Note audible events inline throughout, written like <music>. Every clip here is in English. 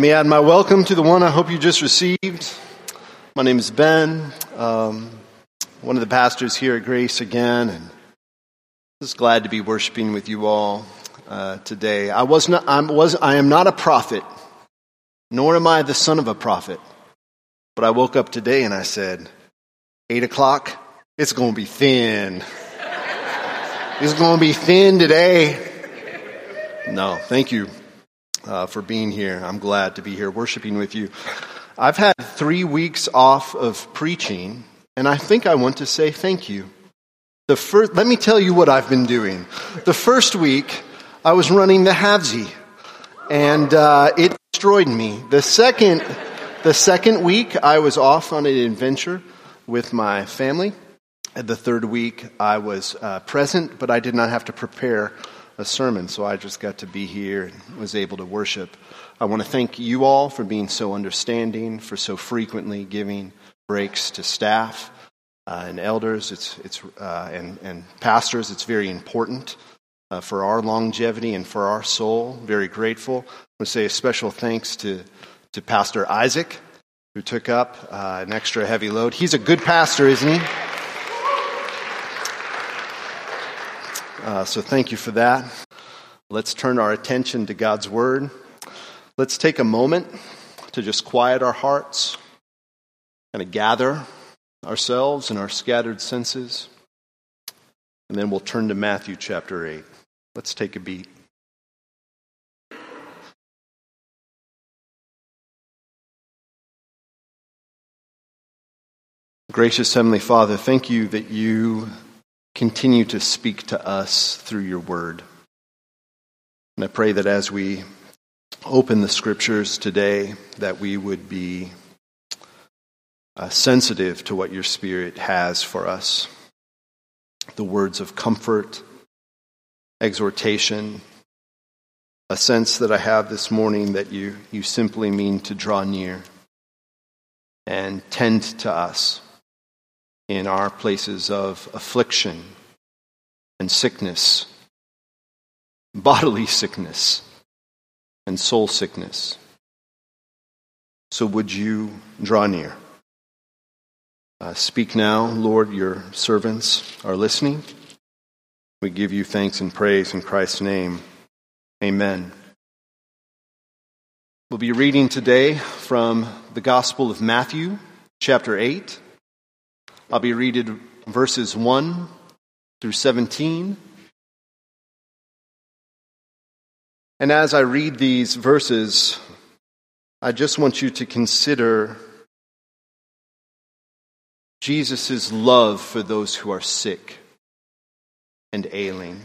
Let me add my welcome to the one I hope you just received. My name is Ben, um, one of the pastors here at Grace again, and just glad to be worshiping with you all uh, today. I was not, I was, I am not a prophet, nor am I the son of a prophet. But I woke up today and I said, eight o'clock, it's going to be thin. it's going to be thin today. No, thank you uh, for being here. I'm glad to be here worshiping with you. I've had three weeks off of preaching, and I think I want to say thank you. The first, let me tell you what I've been doing. The first week, I was running the Havsy, and uh, it destroyed me. The second, the second week, I was off on an adventure with my family. And the third week, I was uh, present, but I did not have to prepare a sermon, so I just got to be here and was able to worship. I want to thank you all for being so understanding, for so frequently giving breaks to staff uh, and elders it's, it's, uh, and, and pastors. It's very important uh, for our longevity and for our soul. Very grateful. I want to say a special thanks to, to Pastor Isaac, who took up uh, an extra heavy load. He's a good pastor, isn't he? Uh, so thank you for that. Let's turn our attention to God's Word. Let's take a moment to just quiet our hearts, kind of gather ourselves and our scattered senses, and then we'll turn to Matthew chapter 8. Let's take a beat. Gracious Heavenly Father, thank you that you continue to speak to us through your word. And I pray that as we open the scriptures today, that we would be uh, sensitive to what your spirit has for us. The words of comfort, exhortation, a sense that I have this morning that you, you simply mean to draw near and tend to us in our places of affliction and sickness, bodily sickness and soul sickness. So would you draw near? Uh, speak now, Lord, your servants are listening. We give you thanks and praise in Christ's name. Amen. We'll be reading today from the Gospel of Matthew, chapter 8 I'll be reading verses 1 through 17. And as I read these verses, I just want you to consider Jesus' love for those who are sick and ailing.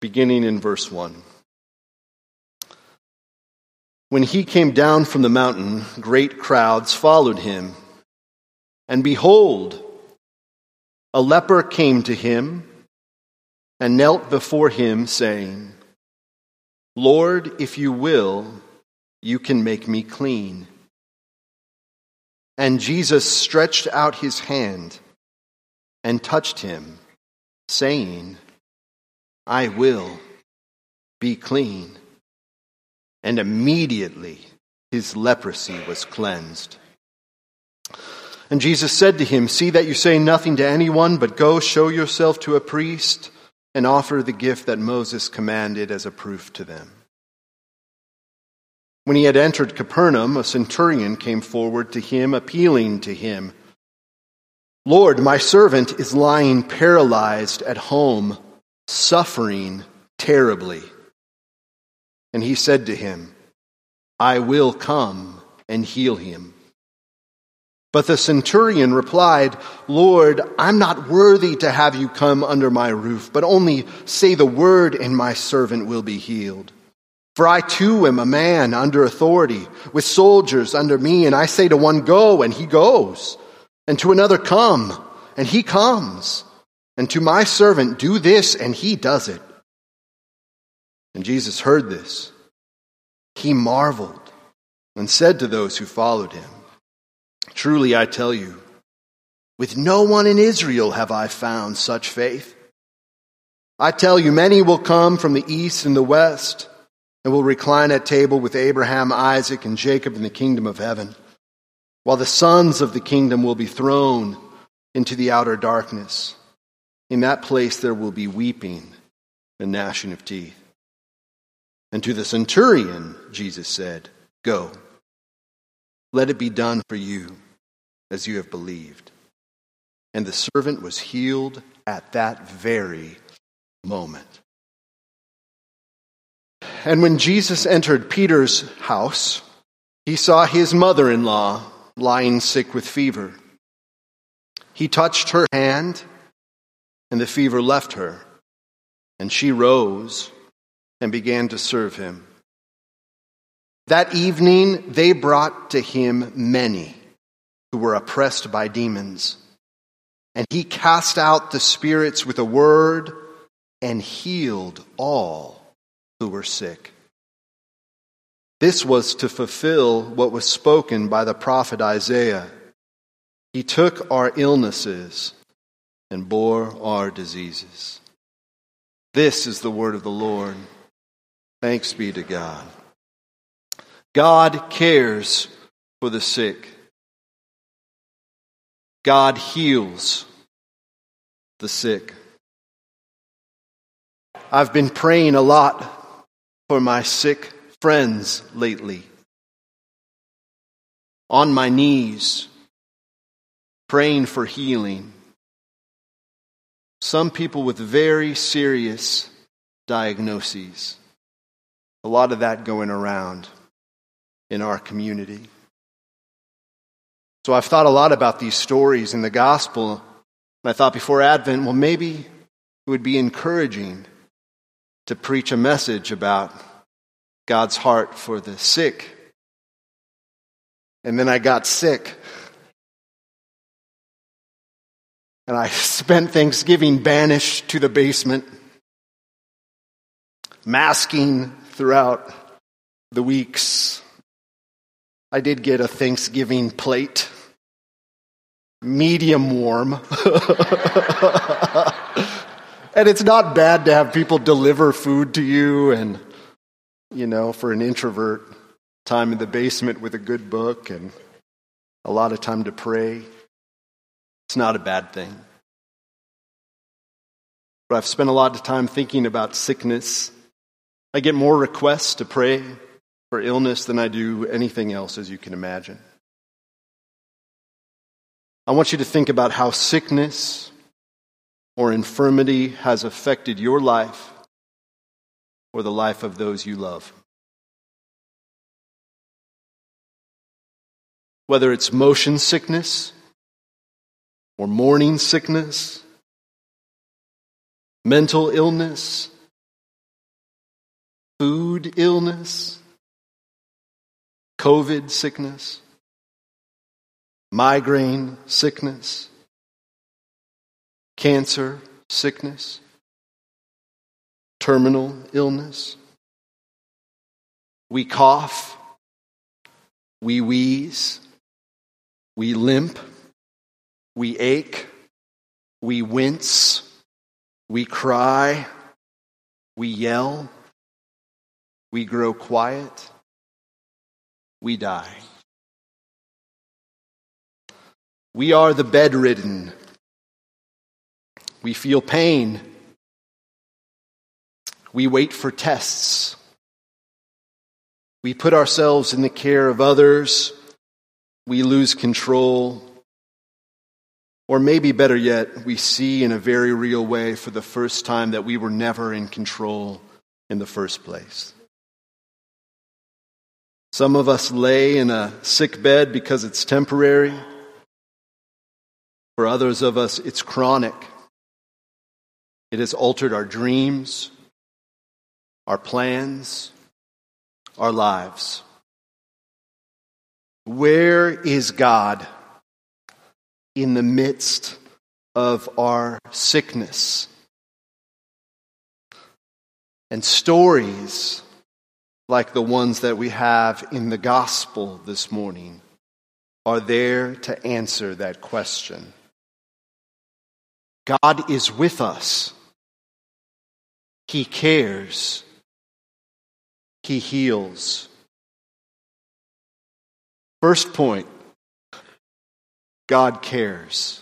Beginning in verse 1. When he came down from the mountain, great crowds followed him and behold, a leper came to him and knelt before him, saying, Lord, if you will, you can make me clean. And Jesus stretched out his hand and touched him, saying, I will be clean. And immediately his leprosy was cleansed. And Jesus said to him, See that you say nothing to anyone, but go show yourself to a priest and offer the gift that Moses commanded as a proof to them. When he had entered Capernaum, a centurion came forward to him, appealing to him, Lord, my servant is lying paralyzed at home, suffering terribly. And he said to him, I will come and heal him. But the centurion replied, Lord, I'm not worthy to have you come under my roof, but only say the word and my servant will be healed. For I too am a man under authority, with soldiers under me, and I say to one, Go, and he goes, and to another, Come, and he comes, and to my servant, Do this, and he does it. And Jesus heard this. He marveled and said to those who followed him, Truly I tell you, with no one in Israel have I found such faith. I tell you, many will come from the east and the west and will recline at table with Abraham, Isaac, and Jacob in the kingdom of heaven, while the sons of the kingdom will be thrown into the outer darkness. In that place there will be weeping and gnashing of teeth. And to the centurion, Jesus said, Go, let it be done for you as you have believed. And the servant was healed at that very moment. And when Jesus entered Peter's house, he saw his mother in law lying sick with fever. He touched her hand, and the fever left her, and she rose and began to serve him. That evening, they brought to him many who were oppressed by demons, and he cast out the spirits with a word and healed all who were sick. This was to fulfill what was spoken by the prophet Isaiah. He took our illnesses and bore our diseases. This is the word of the Lord. Thanks be to God. God cares for the sick. God heals the sick. I've been praying a lot for my sick friends lately. On my knees, praying for healing. Some people with very serious diagnoses. A lot of that going around in our community. So I've thought a lot about these stories in the gospel. And I thought before Advent, well, maybe it would be encouraging to preach a message about God's heart for the sick. And then I got sick. And I <laughs> spent Thanksgiving banished to the basement, masking throughout the weeks. I did get a Thanksgiving plate, medium warm. <laughs> and it's not bad to have people deliver food to you and you know, for an introvert, time in the basement with a good book and a lot of time to pray. It's not a bad thing. But I've spent a lot of time thinking about sickness. I get more requests to pray for illness than I do anything else, as you can imagine. I want you to think about how sickness or infirmity has affected your life or the life of those you love. Whether it's motion sickness or morning sickness, mental illness, food illness, COVID sickness, migraine sickness, cancer sickness terminal illness. We cough, we wheeze, we limp, we ache, we wince, we cry, we yell, we grow quiet, we die. We are the bedridden. We feel pain we wait for tests. We put ourselves in the care of others. We lose control. Or maybe better yet, we see in a very real way for the first time that we were never in control in the first place. Some of us lay in a sick bed because it's temporary. For others of us, it's chronic. It has altered our dreams, our plans, our lives. Where is God in the midst of our sickness? And stories like the ones that we have in the gospel this morning are there to answer that question. God is with us. He cares. he heals. First point God cares.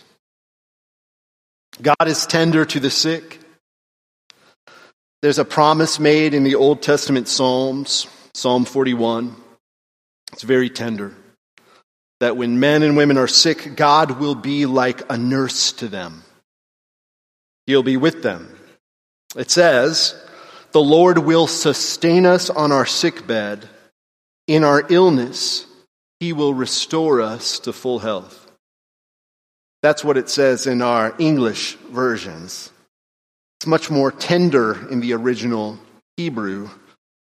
God is tender to the sick. There's a promise made in the Old Testament Psalms, Psalm 41. It's very tender. That when men and women are sick, God will be like a nurse to them. He'll be with them. It says, The Lord will sustain us on our sick bed. In our illness, He will restore us to full health. That's what it says in our English versions. It's much more tender in the original Hebrew,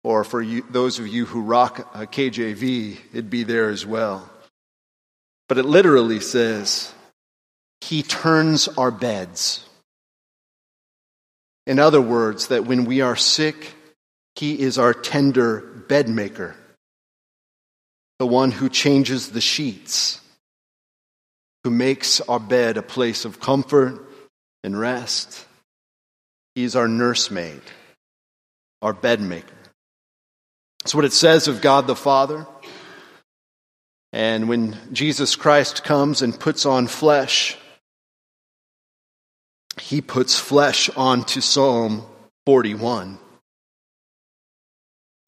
or for you, those of you who rock a KJV, it'd be there as well. But it literally says, He turns our beds. In other words, that when we are sick, He is our tender bedmaker, the one who changes the sheets who makes our bed a place of comfort and rest. He's our nursemaid, our bedmaker. That's what it says of God the Father. And when Jesus Christ comes and puts on flesh, he puts flesh onto Psalm 41,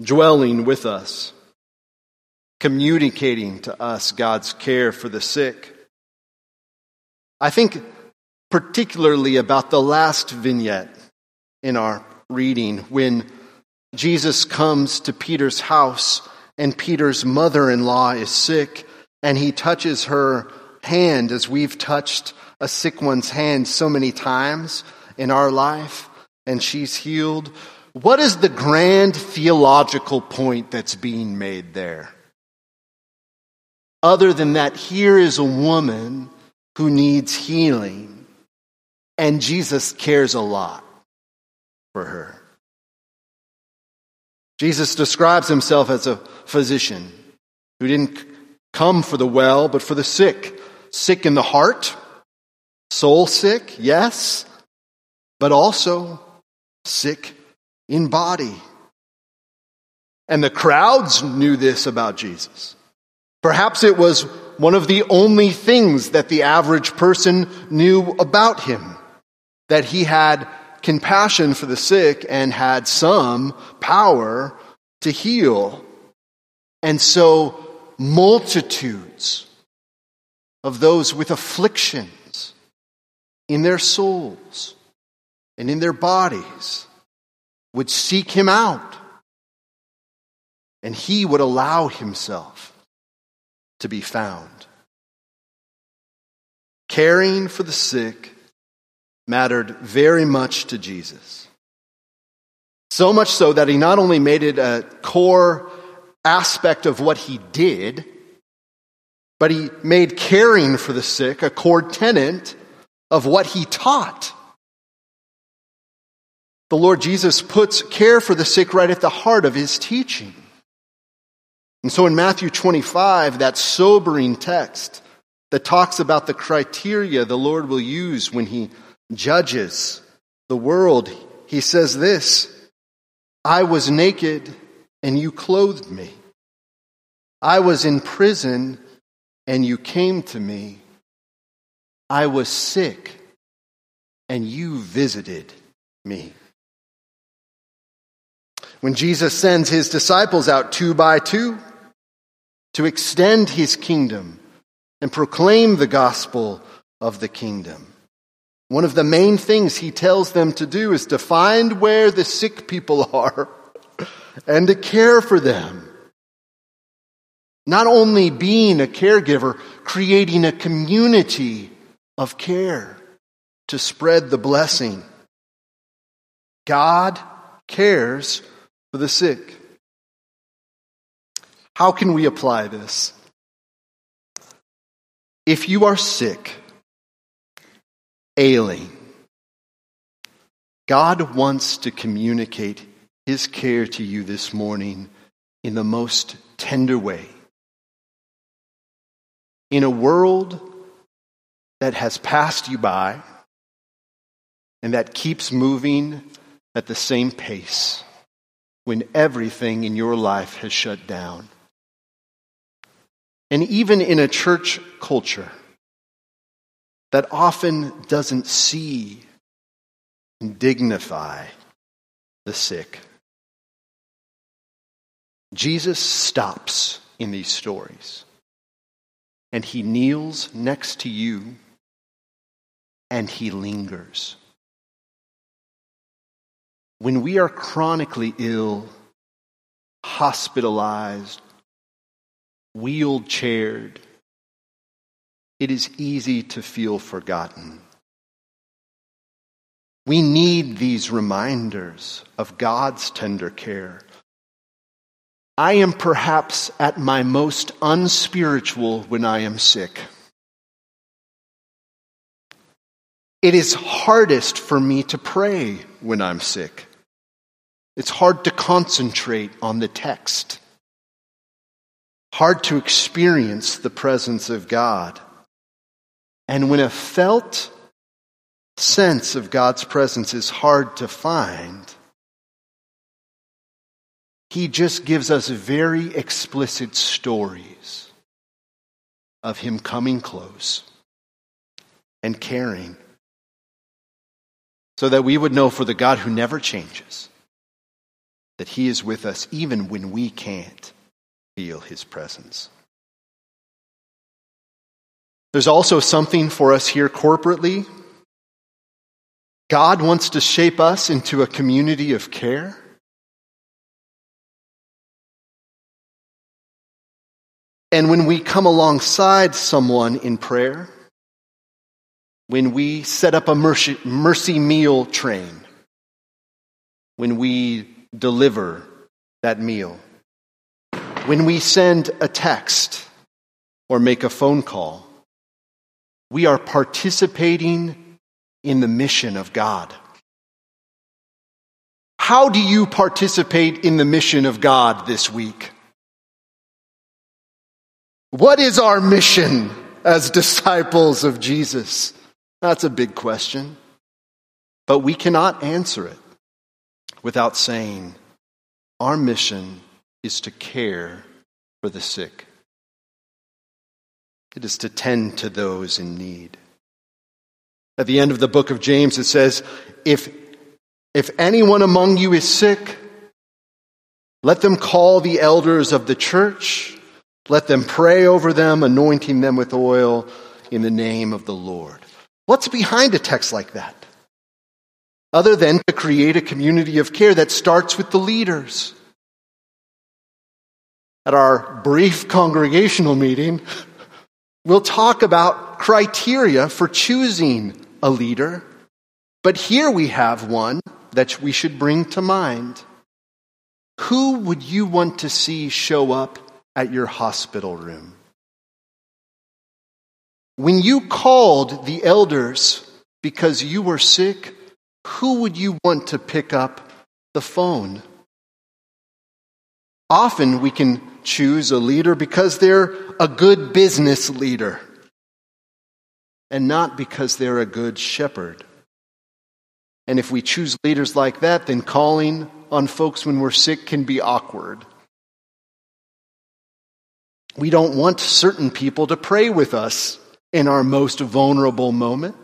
dwelling with us, communicating to us God's care for the sick. I think particularly about the last vignette in our reading when Jesus comes to Peter's house and Peter's mother in law is sick and he touches her hand as we've touched a sick one's hand so many times in our life and she's healed. What is the grand theological point that's being made there? Other than that, here is a woman who needs healing, and Jesus cares a lot for her. Jesus describes himself as a physician who didn't come for the well, but for the sick. Sick in the heart, soul sick, yes, but also sick in body. And the crowds knew this about Jesus. Perhaps it was one of the only things that the average person knew about him that he had compassion for the sick and had some power to heal. And so, multitudes of those with afflictions in their souls and in their bodies would seek him out, and he would allow himself to be found. Caring for the sick mattered very much to Jesus. So much so that he not only made it a core aspect of what he did, but he made caring for the sick a core tenet of what he taught. The Lord Jesus puts care for the sick right at the heart of his teaching. And so in Matthew 25, that sobering text that talks about the criteria the Lord will use when he judges the world, he says this I was naked and you clothed me. I was in prison and you came to me. I was sick and you visited me. When Jesus sends his disciples out two by two, to extend his kingdom and proclaim the gospel of the kingdom. One of the main things he tells them to do is to find where the sick people <laughs> are and to care for them. Not only being a caregiver, creating a community of care to spread the blessing. God cares for the sick. How can we apply this? If you are sick, ailing, God wants to communicate his care to you this morning in the most tender way. In a world that has passed you by and that keeps moving at the same pace, when everything in your life has shut down. And even in a church culture that often doesn't see and dignify the sick, Jesus stops in these stories and he kneels next to you and he lingers. When we are chronically ill, hospitalized, wheelchaired, it is easy to feel forgotten. We need these reminders of God's tender care. I am perhaps at my most unspiritual when I am sick. It is hardest for me to pray when I'm sick. It's hard to concentrate on the text, hard to experience the presence of God. And when a felt sense of God's presence is hard to find, He just gives us very explicit stories of Him coming close and caring so that we would know for the God who never changes that He is with us even when we can't feel His presence. There's also something for us here corporately. God wants to shape us into a community of care. And when we come alongside someone in prayer, when we set up a mercy, mercy meal train, when we deliver that meal, when we send a text or make a phone call, we are participating in the mission of God. How do you participate in the mission of God this week? What is our mission as disciples of Jesus? That's a big question. But we cannot answer it without saying, Our mission is to care for the sick, it is to tend to those in need. At the end of the book of James, it says, If, if anyone among you is sick, let them call the elders of the church. Let them pray over them, anointing them with oil in the name of the Lord. What's behind a text like that? Other than to create a community of care that starts with the leaders. At our brief congregational meeting, we'll talk about criteria for choosing a leader. But here we have one that we should bring to mind. Who would you want to see show up at your hospital room? When you called the elders because you were sick, who would you want to pick up the phone? Often we can choose a leader because they're a good business leader and not because they're a good shepherd. And if we choose leaders like that, then calling on folks when we're sick can be awkward. We don't want certain people to pray with us in our most vulnerable moment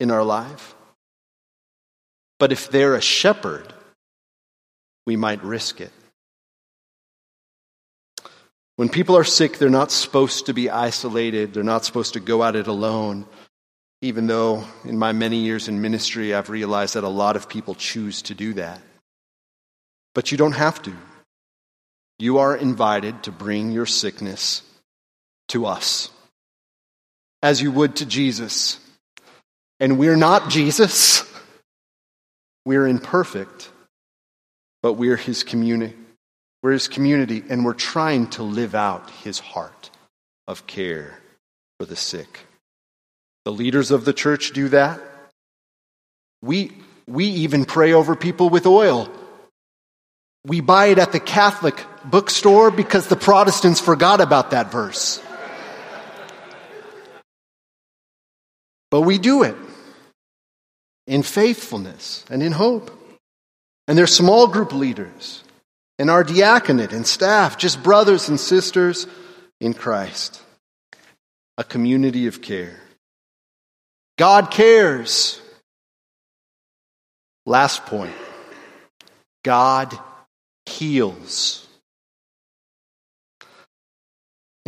in our life. But if they're a shepherd, we might risk it. When people are sick, they're not supposed to be isolated. They're not supposed to go at it alone. Even though in my many years in ministry, I've realized that a lot of people choose to do that. But you don't have to. You are invited to bring your sickness to us as you would to Jesus. And we're not Jesus. We're imperfect, but we're his community. We're his community, and we're trying to live out his heart of care for the sick. The leaders of the church do that. We, we even pray over people with oil. We buy it at the Catholic bookstore because the Protestants forgot about that verse. But we do it in faithfulness and in hope. And they're small group leaders and our diaconate and staff, just brothers and sisters in Christ. A community of care. God cares. Last point God heals.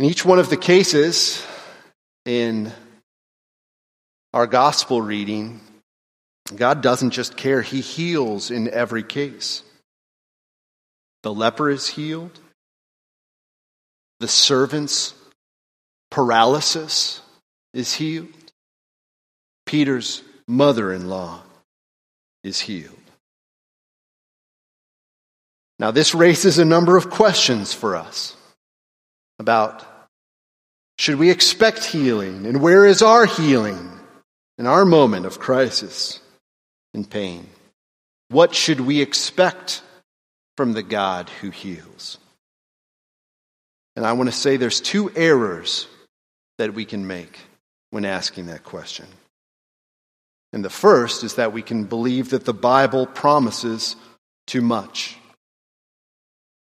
In each one of the cases in our gospel reading, God doesn't just care, He heals in every case. The leper is healed, the servant's paralysis is healed, Peter's mother in law is healed. Now, this raises a number of questions for us about should we expect healing and where is our healing in our moment of crisis and pain? What should we expect from the God who heals? And I want to say there's two errors that we can make when asking that question. And the first is that we can believe that the Bible promises too much.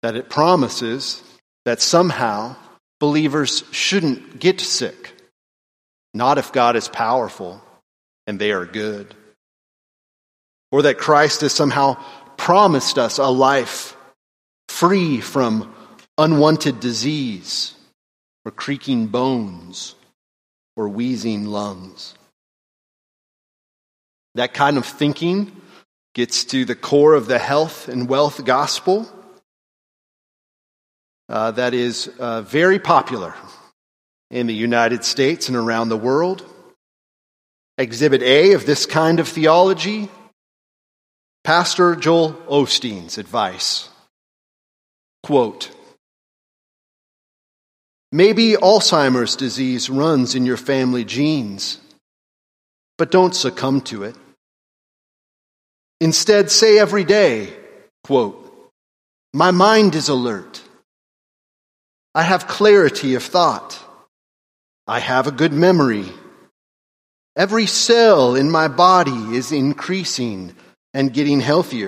That it promises that somehow believers shouldn't get sick. Not if God is powerful and they are good. Or that Christ has somehow promised us a life free from unwanted disease or creaking bones or wheezing lungs. That kind of thinking gets to the core of the health and wealth gospel uh, that is uh, very popular in the United States and around the world. Exhibit A of this kind of theology Pastor Joel Osteen's advice. Quote, Maybe Alzheimer's disease runs in your family genes, but don't succumb to it. Instead, say every day, quote, My mind is alert. I have clarity of thought. I have a good memory. Every cell in my body is increasing and getting healthier.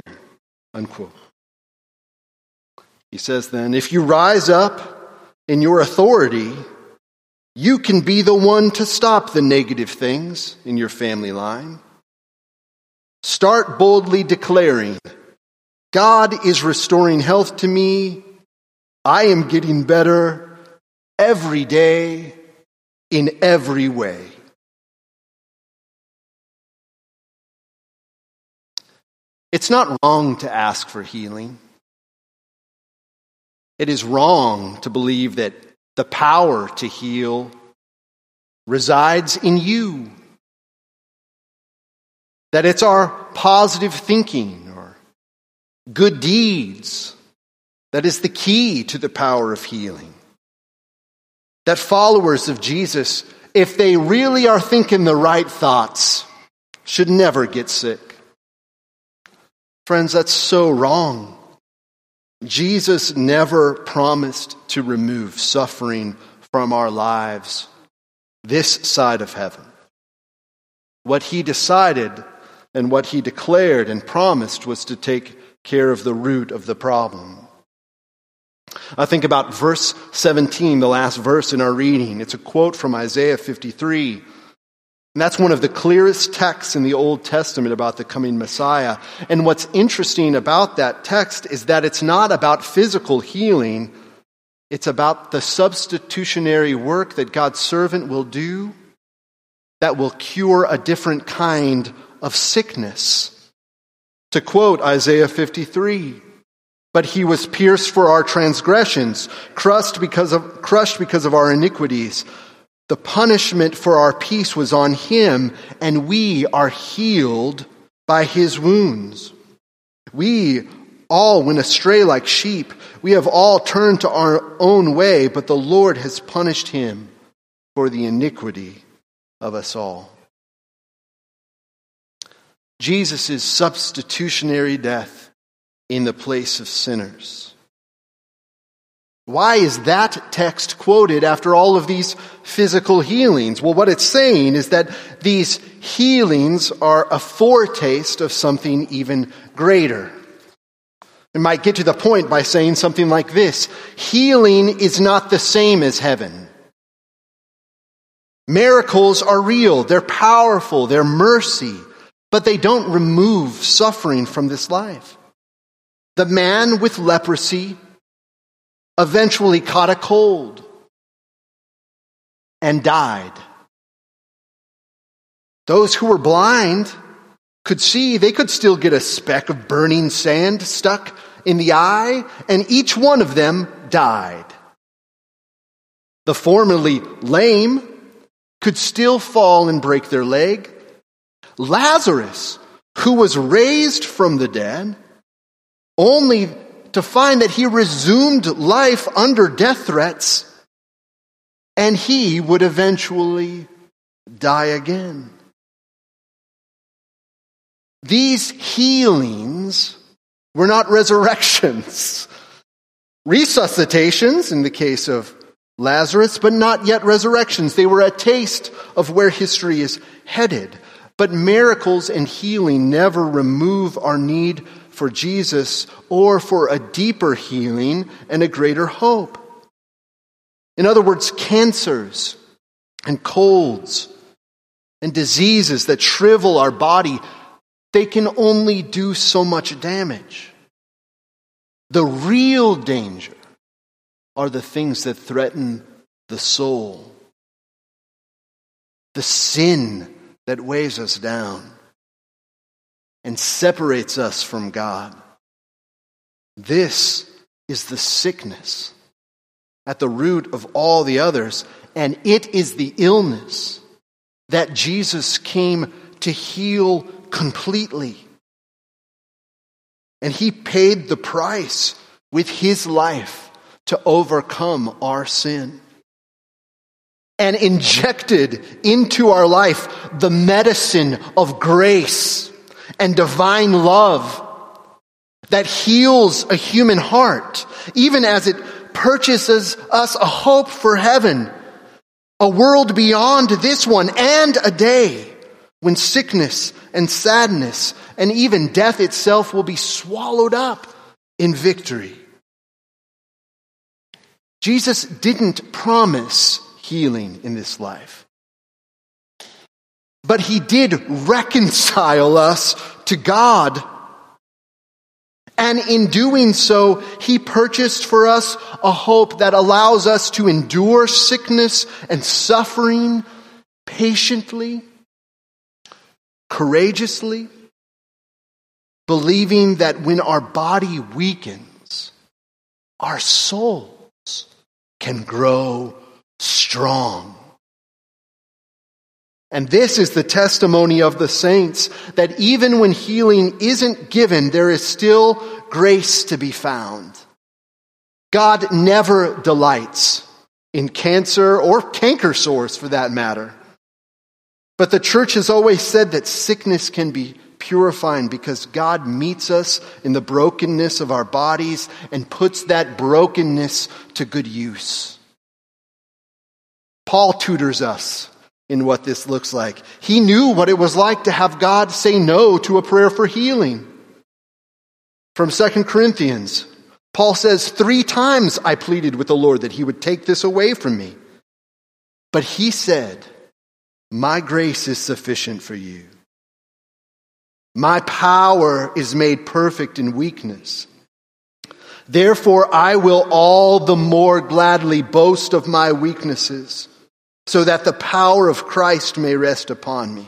Unquote. He says then, if you rise up in your authority, you can be the one to stop the negative things in your family line. Start boldly declaring, God is restoring health to me. I am getting better every day in every way. It's not wrong to ask for healing. It is wrong to believe that the power to heal resides in you. That it's our positive thinking or good deeds that is the key to the power of healing. That followers of Jesus, if they really are thinking the right thoughts, should never get sick. Friends, that's so wrong. Jesus never promised to remove suffering from our lives this side of heaven. What he decided and what he declared and promised was to take care of the root of the problem. I think about verse 17, the last verse in our reading. It's a quote from Isaiah 53. And that's one of the clearest texts in the Old Testament about the coming Messiah. And what's interesting about that text is that it's not about physical healing, it's about the substitutionary work that God's servant will do that will cure a different kind of sickness. To quote Isaiah 53, but he was pierced for our transgressions, crushed because of, crushed because of our iniquities. The punishment for our peace was on him, and we are healed by his wounds. We all went astray like sheep. We have all turned to our own way, but the Lord has punished him for the iniquity of us all. Jesus' substitutionary death in the place of sinners why is that text quoted after all of these physical healings? Well, what it's saying is that these healings are a foretaste of something even greater. It might get to the point by saying something like this Healing is not the same as heaven. Miracles are real, they're powerful, they're mercy, but they don't remove suffering from this life. The man with leprosy eventually caught a cold and died. Those who were blind could see, they could still get a speck of burning sand stuck in the eye, and each one of them died. The formerly lame could still fall and break their leg. Lazarus, who was raised from the dead, only to find that he resumed life under death threats, and he would eventually die again. These healings were not resurrections. <laughs> Resuscitations, in the case of Lazarus, but not yet resurrections. They were a taste of where history is headed. But miracles and healing never remove our need for Jesus or for a deeper healing and a greater hope. In other words, cancers and colds and diseases that shrivel our body they can only do so much damage. The real danger are the things that threaten the soul, the sin that weighs us down and separates us from God. This is the sickness at the root of all the others, and it is the illness that Jesus came to heal completely. And he paid the price with his life to overcome our sin. And injected into our life the medicine of grace and divine love that heals a human heart, even as it purchases us a hope for heaven, a world beyond this one, and a day when sickness and sadness and even death itself will be swallowed up in victory. Jesus didn't promise healing in this life, but he did reconcile us to God. And in doing so, he purchased for us a hope that allows us to endure sickness and suffering patiently courageously, believing that when our body weakens, our souls can grow strong. And this is the testimony of the saints that even when healing isn't given, there is still grace to be found. God never delights in cancer or canker sores for that matter. But the church has always said that sickness can be purifying because God meets us in the brokenness of our bodies and puts that brokenness to good use. Paul tutors us in what this looks like. He knew what it was like to have God say no to a prayer for healing. From 2 Corinthians, Paul says, Three times I pleaded with the Lord that he would take this away from me. But he said, my grace is sufficient for you. My power is made perfect in weakness. Therefore, I will all the more gladly boast of my weaknesses, so that the power of Christ may rest upon me.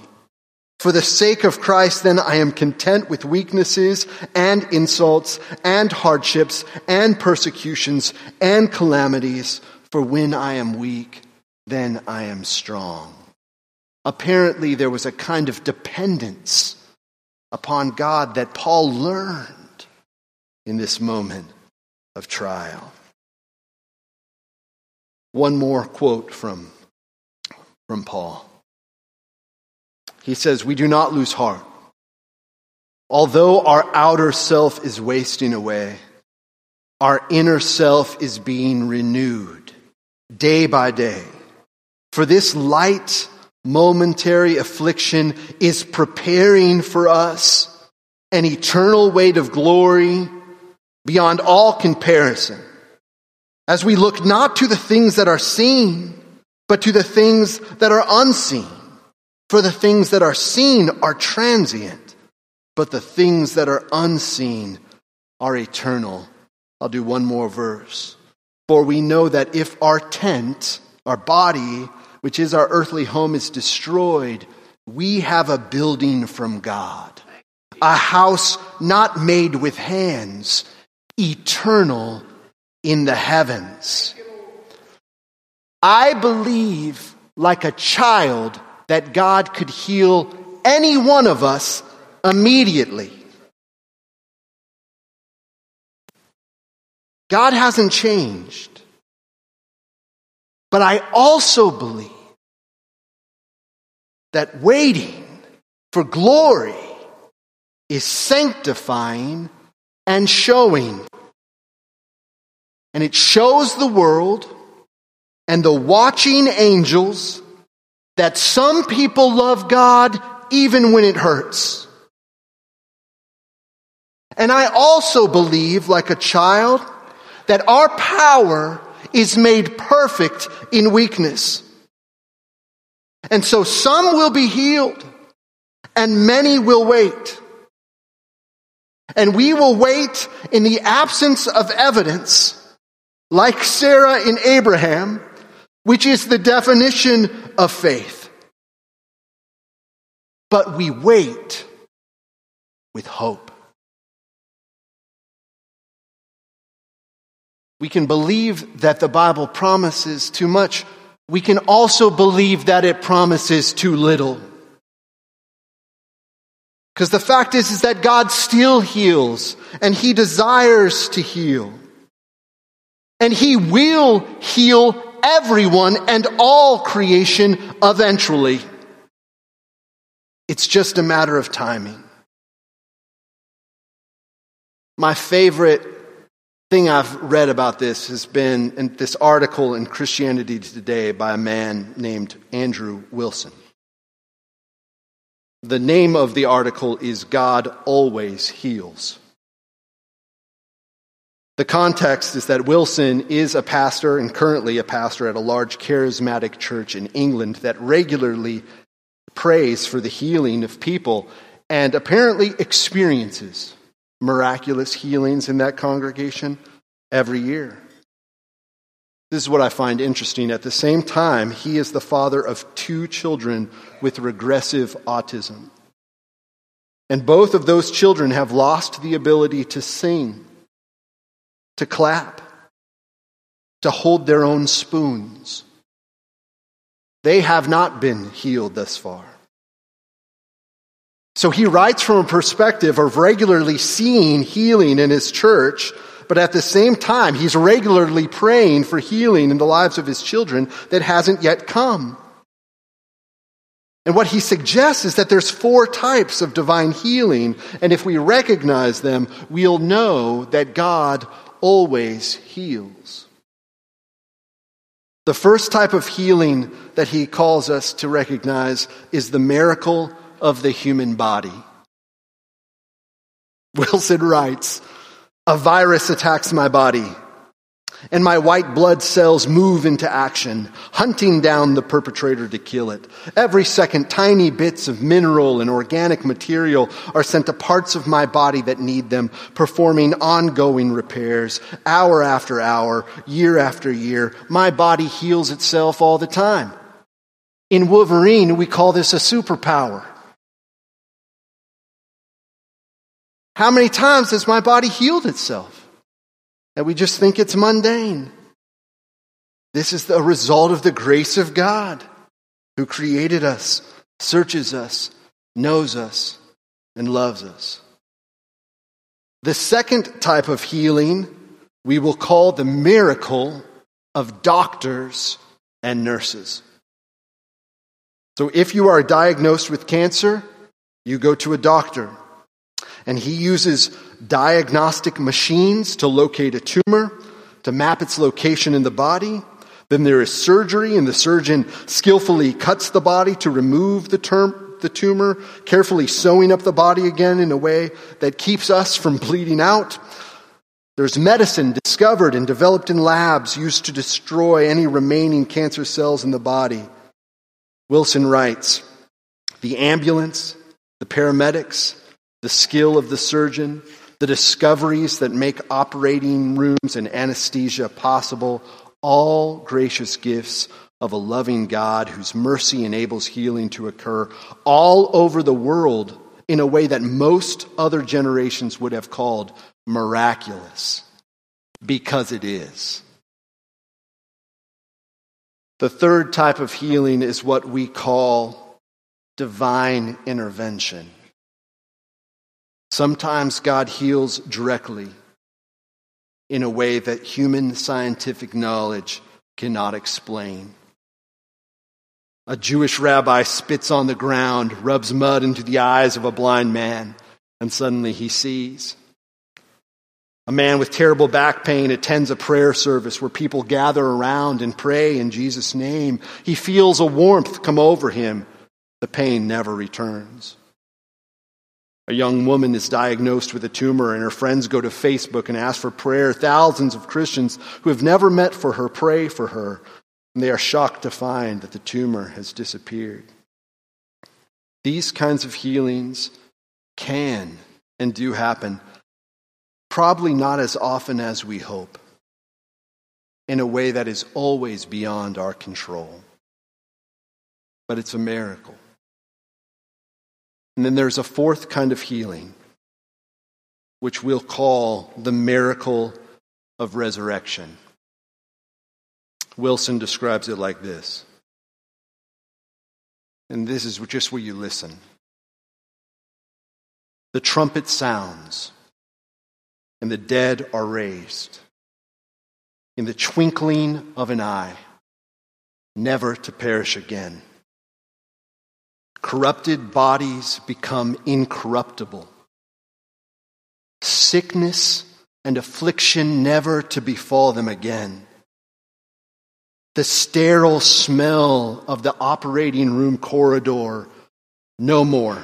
For the sake of Christ, then, I am content with weaknesses and insults and hardships and persecutions and calamities, for when I am weak, then I am strong. Apparently, there was a kind of dependence upon God that Paul learned in this moment of trial. One more quote from, from Paul. He says, We do not lose heart. Although our outer self is wasting away, our inner self is being renewed day by day. For this light momentary affliction is preparing for us an eternal weight of glory beyond all comparison, as we look not to the things that are seen, but to the things that are unseen. For the things that are seen are transient, but the things that are unseen are eternal. I'll do one more verse. For we know that if our tent, our body, which is our earthly home, is destroyed, we have a building from God, a house not made with hands, eternal in the heavens. I believe, like a child, that God could heal any one of us immediately. God hasn't changed. But I also believe that waiting for glory is sanctifying and showing. And it shows the world and the watching angels that some people love God even when it hurts. And I also believe, like a child, that our power is made perfect in weakness. And so some will be healed and many will wait. And we will wait in the absence of evidence, like Sarah in Abraham, which is the definition of faith. But we wait with hope. We can believe that the Bible promises too much. We can also believe that it promises too little. Because the fact is, is that God still heals and He desires to heal. And He will heal everyone and all creation eventually. It's just a matter of timing. My favorite thing I've read about this has been this article in Christianity Today by a man named Andrew Wilson. The name of the article is God Always Heals. The context is that Wilson is a pastor and currently a pastor at a large charismatic church in England that regularly prays for the healing of people and apparently experiences miraculous healings in that congregation every year. This is what I find interesting. At the same time, he is the father of two children with regressive autism. And both of those children have lost the ability to sing, to clap, to hold their own spoons. They have not been healed thus far. So he writes from a perspective of regularly seeing healing in his church, but at the same time, he's regularly praying for healing in the lives of his children that hasn't yet come. And what he suggests is that there's four types of divine healing, and if we recognize them, we'll know that God always heals. The first type of healing that he calls us to recognize is the miracle of the human body. Wilson writes, a virus attacks my body and my white blood cells move into action, hunting down the perpetrator to kill it. Every second, tiny bits of mineral and organic material are sent to parts of my body that need them, performing ongoing repairs, hour after hour, year after year. My body heals itself all the time. In Wolverine, we call this a superpower. How many times has my body healed itself? That we just think it's mundane. This is the result of the grace of God who created us, searches us, knows us, and loves us. The second type of healing we will call the miracle of doctors and nurses. So if you are diagnosed with cancer, you go to a doctor and he uses diagnostic machines to locate a tumor, to map its location in the body. Then there is surgery, and the surgeon skillfully cuts the body to remove the, term, the tumor, carefully sewing up the body again in a way that keeps us from bleeding out. There's medicine discovered and developed in labs used to destroy any remaining cancer cells in the body. Wilson writes The ambulance, the paramedics, the skill of the surgeon, the discoveries that make operating rooms and anesthesia possible, all gracious gifts of a loving God whose mercy enables healing to occur all over the world in a way that most other generations would have called miraculous, because it is. The third type of healing is what we call divine intervention. Sometimes God heals directly in a way that human scientific knowledge cannot explain. A Jewish rabbi spits on the ground, rubs mud into the eyes of a blind man, and suddenly he sees. A man with terrible back pain attends a prayer service where people gather around and pray in Jesus' name. He feels a warmth come over him. The pain never returns. A young woman is diagnosed with a tumor, and her friends go to Facebook and ask for prayer. Thousands of Christians who have never met for her pray for her, and they are shocked to find that the tumor has disappeared. These kinds of healings can and do happen, probably not as often as we hope, in a way that is always beyond our control. But it's a miracle. And then there's a fourth kind of healing, which we'll call the miracle of resurrection. Wilson describes it like this. And this is just where you listen. The trumpet sounds, and the dead are raised in the twinkling of an eye, never to perish again. Corrupted bodies become incorruptible. Sickness and affliction never to befall them again. The sterile smell of the operating room corridor, no more.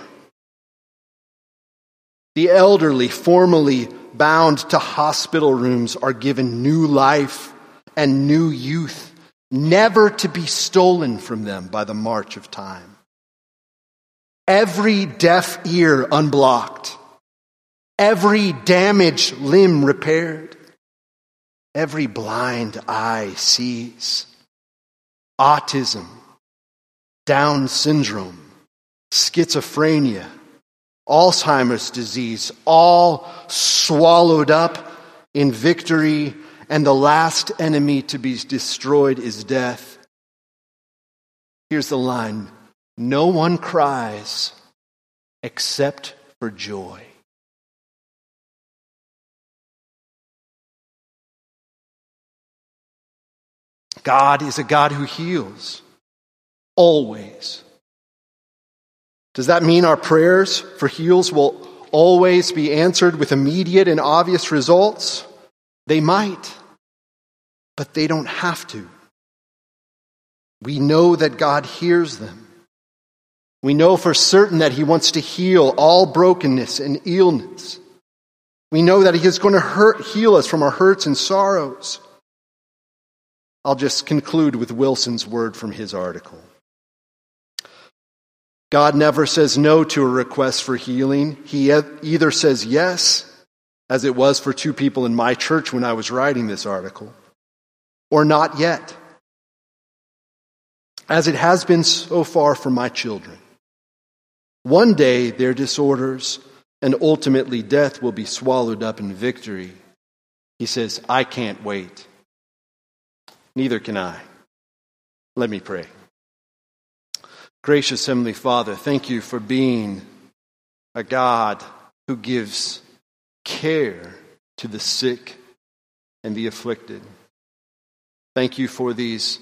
The elderly, formerly bound to hospital rooms, are given new life and new youth, never to be stolen from them by the march of time every deaf ear unblocked, every damaged limb repaired, every blind eye sees. Autism, Down syndrome, schizophrenia, Alzheimer's disease, all swallowed up in victory, and the last enemy to be destroyed is death. Here's the line no one cries except for joy. God is a God who heals always. Does that mean our prayers for heals will always be answered with immediate and obvious results? They might, but they don't have to. We know that God hears them. We know for certain that He wants to heal all brokenness and illness. We know that He is going to hurt, heal us from our hurts and sorrows. I'll just conclude with Wilson's word from his article. God never says no to a request for healing. He either says yes, as it was for two people in my church when I was writing this article, or not yet, as it has been so far for my children. One day, their disorders and ultimately death will be swallowed up in victory. He says, I can't wait. Neither can I. Let me pray. Gracious Heavenly Father, thank you for being a God who gives care to the sick and the afflicted. Thank you for these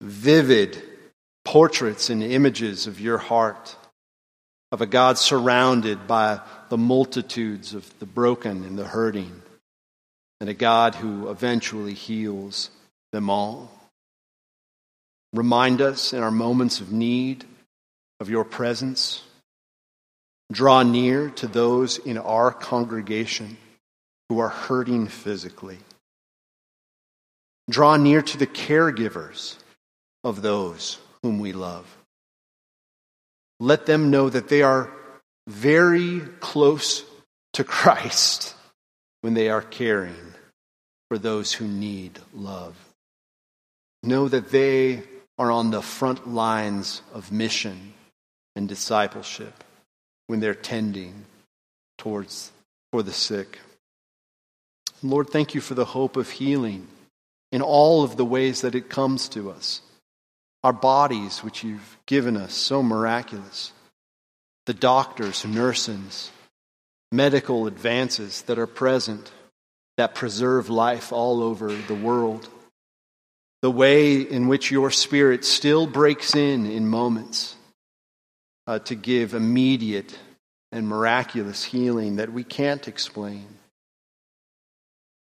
vivid portraits and images of your heart of a God surrounded by the multitudes of the broken and the hurting, and a God who eventually heals them all. Remind us in our moments of need of your presence. Draw near to those in our congregation who are hurting physically. Draw near to the caregivers of those whom we love. Let them know that they are very close to Christ when they are caring for those who need love. Know that they are on the front lines of mission and discipleship when they're tending towards for the sick. Lord, thank you for the hope of healing in all of the ways that it comes to us. Our bodies, which you've given us, so miraculous. The doctors, nurses, medical advances that are present that preserve life all over the world. The way in which your spirit still breaks in in moments uh, to give immediate and miraculous healing that we can't explain.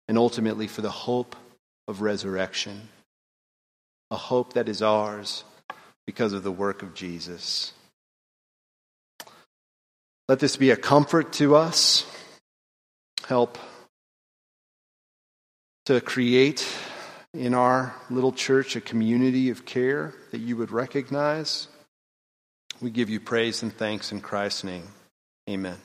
And ultimately for the hope of resurrection, a hope that is ours because of the work of Jesus. Let this be a comfort to us. Help to create in our little church a community of care that you would recognize. We give you praise and thanks in Christ's name. Amen.